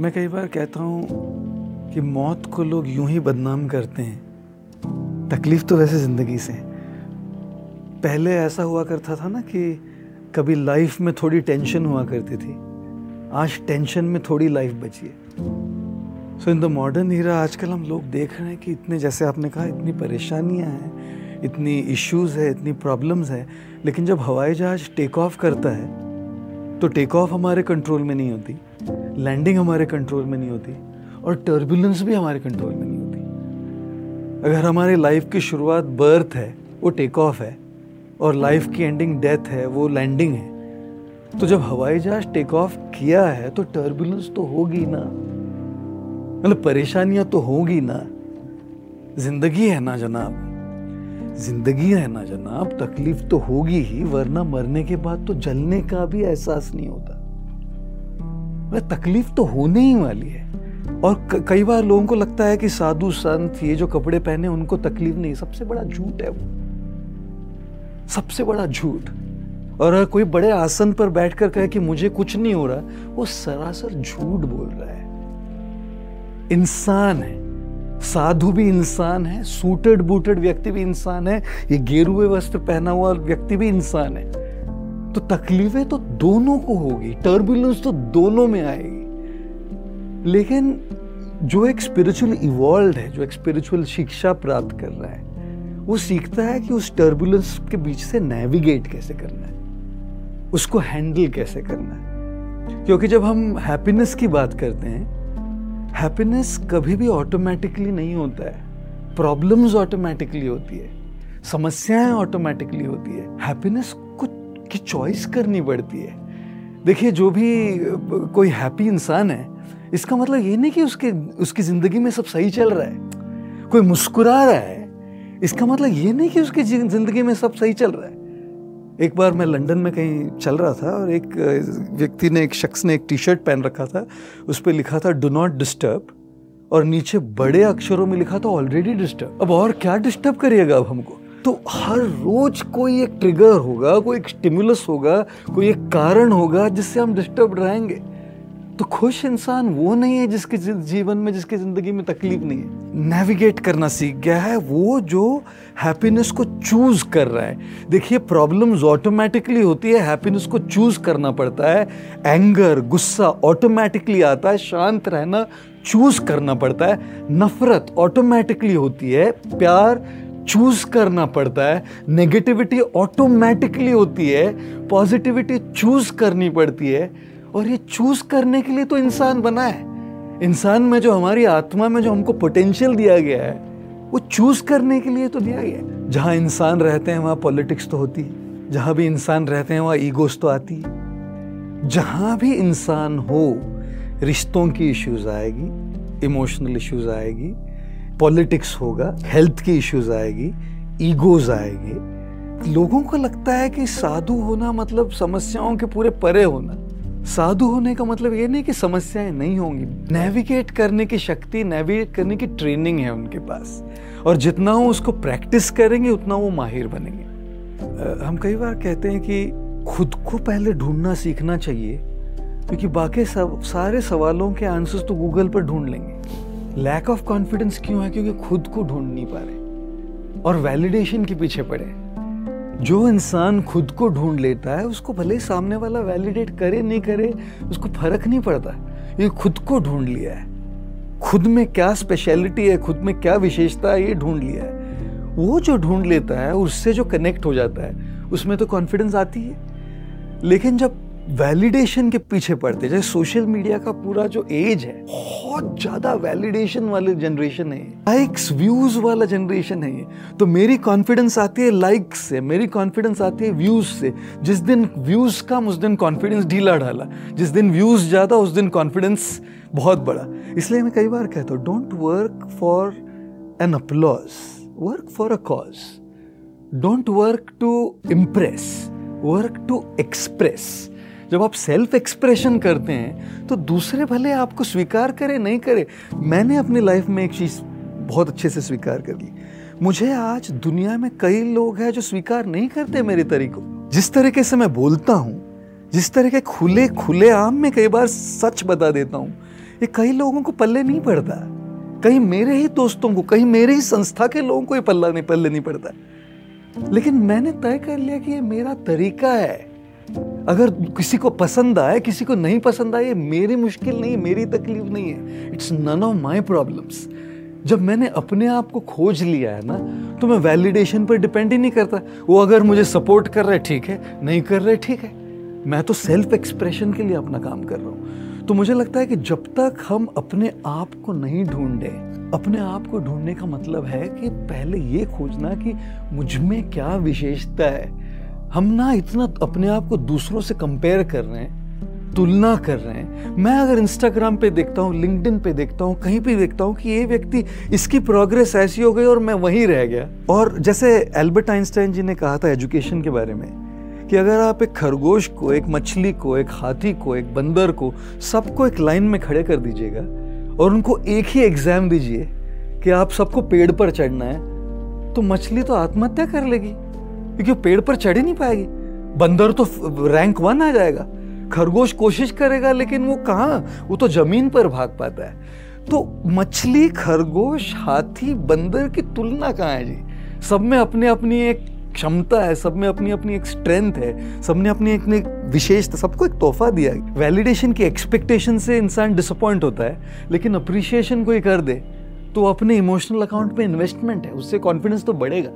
मैं कई बार कहता हूँ कि मौत को लोग यूँ ही बदनाम करते हैं। तकलीफ़ तो वैसे ज़िंदगी से। पहले ऐसा हुआ करता था ना कि कभी लाइफ में थोड़ी टेंशन हुआ करती थी। आज टेंशन में थोड़ी लाइफ बची है। सो इन द मॉडर्न हीरा आजकल हम लोग देख रहे हैं कि इतने, जैसे आपने कहा, इतनी परेशानियाँ हैं, इतनी इश्यूज़ है, इतनी प्रॉब्लम्स है। लेकिन जब हवाई जहाज़ टेक ऑफ़ करता है तो टेक ऑफ़ हमारे कंट्रोल में नहीं होती। लैंडिंग हमारे कंट्रोल में नहीं होती और टर्बुलेंस भी हमारे कंट्रोल में नहीं होती। अगर हमारी लाइफ की शुरुआत बर्थ है, वो टेक ऑफ़ है और लाइफ की एंडिंग डेथ है, वो लैंडिंग है। तो जब हवाई जहाज़ टेक ऑफ़ किया है तो टर्बुलेंस तो होगी ना। मतलब परेशानियाँ तो होगी ना। ज़िंदगी है ना जनाब। ज़िंदगी है ना जनाब, तकलीफ़ तो होगी ही, वरना मरने के बाद तो जलने का भी एहसास नहीं होता। तकलीफ़ तो होने ही वाली है। और कई बार लोगों को लगता है कि साधु संत ये जो कपड़े पहने, उनको तकलीफ़ नहीं। सबसे बड़ा झूठ है वो। सबसे बड़ा झूठ। और कोई बड़े आसन पर बैठकर कहे कि मुझे कुछ नहीं हो रहा, वो सरासर झूठ बोल रहा है। इंसान है। साधु भी इंसान है सूटेड बूटेड व्यक्ति भी इंसान है, ये गेरुए वस्त्र पहना हुआ व्यक्ति भी इंसान है। तो तकलीफें तो दोनों को होगी टर्बुलेंस तो दोनों में आएगी। लेकिन जो एक स्पिरिचुअल इवॉल्व है, जो एक स्पिरिचुअल शिक्षा प्राप्त कर रहा है, वो सीखता है कि उस टर्बुलेंस के बीच से नेविगेट कैसे करना है, उसको हैंडल कैसे करना है। क्योंकि जब हम हैप्पीनेस की बात करते हैं हैप्पीनेस कभी भी ऑटोमेटिकली नहीं होता है। प्रॉब्लम्स ऑटोमेटिकली होती है, समस्याएँ ऑटोमेटिकली होती है। हैप्पीनेस को की चॉइस करनी पड़ती है। देखिए, जो भी, कोई हैप्पी इंसान है, इसका मतलब ये नहीं कि उसके, उसकी ज़िंदगी में सब सही चल रहा है, कोई मुस्कुरा रहा है, इसका मतलब ये नहीं कि उसकी ज़िंदगी में सब सही चल रहा है। एक बार मैं लंदन में कहीं चल रहा था और एक, व्यक्ति ने, एक शख्स ने एक टी शर्ट पहन रखा था, उस पर लिखा था डू नॉट डिस्टर्ब और नीचे बड़े अक्षरों में लिखा था ऑलरेडी डिस्टर्ब अब और क्या डिस्टर्ब करिएगा अब हमको? तो हर रोज कोई एक ट्रिगर होगा, कोई एक स्टिमुलस होगा, कोई एक कारण होगा जिससे हम डिस्टर्ब रहेंगे। तो खुश इंसान वो नहीं है जिसके जीवन में, जिसकी ज़िंदगी में तकलीफ़ नहीं है। नेविगेट करना सीख गया है वो जो हैप्पीनेस को चूज़ कर रहा है। देखिए प्रॉब्लम्स ऑटोमेटिकली होती है हैप्पीनेस को चूज़ करना पड़ता है। एंगर गुस्सा ऑटोमेटिकली आता है, शांत रहना चूज़ करना पड़ता है। नफरत ऑटोमेटिकली होती है। प्यार चूज़ करना पड़ता है। नेगेटिविटी ऑटोमेटिकली होती है। पॉजिटिविटी चूज़ करनी पड़ती है। और ये चूज़ करने के लिए तो इंसान बना है। इंसान में जो हमारी आत्मा में जो हमको पोटेंशियल दिया गया है, वो चूज़ करने के लिए तो दिया गया है। जहाँ इंसान रहते हैं, वहाँ पॉलिटिक्स तो होती है। जहाँ भी इंसान रहते हैं, वहाँ ईगोस तो आती है। जहाँ भी इंसान हो, रिश्तों की इश्यूज़ आएगी इमोशनल इश्यूज़ आएगी पॉलिटिक्स होगा, हेल्थ की इश्यूज़ आएगी, ईगोज आएगी। लोगों को लगता है कि साधु होना मतलब समस्याओं के पूरे परे होना। साधु होने का मतलब ये नहीं कि समस्याएँ नहीं होंगी। नेविगेट करने की शक्ति नेविगेट करने की ट्रेनिंग है उनके पास। और जितना वो उसको प्रैक्टिस करेंगे, उतना वो माहिर बनेंगे। हम कई बार कहते हैं कि खुद को पहले ढूंढना सीखना चाहिए, क्योंकि बाकी सब, सारे सवालों के आंसर्स तो गूगल पर ढूंढ लेंगे। लैक ऑफ़ कॉन्फिडेंस क्यों है? क्योंकि खुद को ढूंढ नहीं पा रहे। और वैलिडेशन के पीछे पड़े। जो इंसान खुद को ढूंढ लेता है, उसको भले ही सामने वाला वैलिडेट करे, नहीं करे, उसको फ़र्क नहीं पड़ता। ये खुद को ढूंढ लिया है। खुद में क्या स्पेशलिटी है, खुद में क्या विशेषता है, ये ढूंढ लिया है। वो जो ढूंढ लेता है, उससे जो कनेक्ट हो जाता है, उसमें तो कॉन्फिडेंस आती है। लेकिन जब वैलिडेशन के पीछे पड़ते जैसे सोशल मीडिया का पूरा जो एज है, बहुत ज़्यादा वैलिडेशन वाले जनरेशन है लाइक्स व्यूज़ वाला जनरेशन है तो मेरी कॉन्फिडेंस आती है लाइक्स से, मेरी कॉन्फिडेंस आती है व्यूज़ से। जिस दिन व्यूज़ कम, उस दिन कॉन्फिडेंस ढीला ढाला। जिस दिन व्यूज़ ज़्यादा, उस दिन कॉन्फिडेंस बहुत बड़ा। इसलिए मैं कई बार कहता हूँ don't work for an applause work for a cause don't work to impress work to express जब आप सेल्फ एक्सप्रेशन करते हैं तो दूसरे भले आपको स्वीकार करे, नहीं करे, मैंने अपनी लाइफ में एक चीज़ बहुत अच्छे से स्वीकार कर ली। मुझे आज दुनिया में कई लोग हैं जो स्वीकार नहीं करते मेरे तरीकों जिस तरीके से मैं बोलता हूँ, जिस तरह के खुले खुले आम में कई बार सच बता देता हूँ, ये कई लोगों को पल्ले नहीं पड़ता। कहीं मेरे ही दोस्तों को, कहीं मेरे ही संस्था के लोगों को ये पल्ला नहीं, पल्ले नहीं पड़ता। लेकिन मैंने तय कर लिया कि ये मेरा तरीका है। अगर किसी को पसंद आए, किसी को नहीं पसंद आए मेरी मुश्किल नहीं मेरी तकलीफ़ नहीं है। It's none of my problems जब मैंने अपने आप को खोज लिया है ना तो मैं वैलिडेशन पर डिपेंड ही नहीं करता। वो अगर मुझे सपोर्ट कर रहे ठीक है, नहीं कर रहे ठीक है। मैं तो सेल्फ एक्सप्रेशन के लिए अपना काम कर रहा हूँ। तो मुझे लगता है कि जब तक हम अपने आप को नहीं ढूंढे, अपने आप को ढूँढने का मतलब है कि पहले ये खोजना कि मुझमें क्या विशेषता है। हम ना इतना अपने आप को दूसरों से कंपेयर कर रहे हैं, तुलना कर रहे हैं। मैं अगर इंस्टाग्राम पे देखता हूँ लिंक्डइन पे देखता हूँ, कहीं पे देखता हूँ कि ये व्यक्ति, इसकी प्रोग्रेस ऐसी हो गई और मैं वहीं रह गया। और जैसे एल्बर्ट आइंस्टाइन जी ने कहा था एजुकेशन के बारे में कि अगर आप एक खरगोश को, एक मछली को, एक हाथी को, एक बंदर को, सबको एक लाइन में खड़े कर दीजिएगा और उनको एक ही एग्ज़ाम दीजिए कि आप सबको पेड़ पर चढ़ना है तो मछली तो आत्महत्या कर लेगी। क्योंकि वो पेड़ पर चढ़ ही नहीं पाएगी। बंदर तो रैंक वन आ जाएगा। खरगोश कोशिश करेगा, लेकिन वो कहाँ? वो तो ज़मीन पर भाग पाता है। तो मछली, खरगोश, हाथी, बंदर की तुलना कहाँ है जी? सब में अपनी अपनी एक क्षमता है, सब में अपनी अपनी एक स्ट्रेंथ है, सबने अपनी अपनी विशेषता, सबको एक तोहफा दिया वैलिडेशन की एक्सपेक्टेशन से इंसान डिसअपॉइंट होता है, लेकिन अप्रिशिएशन कोई कर दे तो अपने इमोशनल अकाउंट पे इन्वेस्टमेंट है, उससे कॉन्फिडेंस तो बढ़ेगा।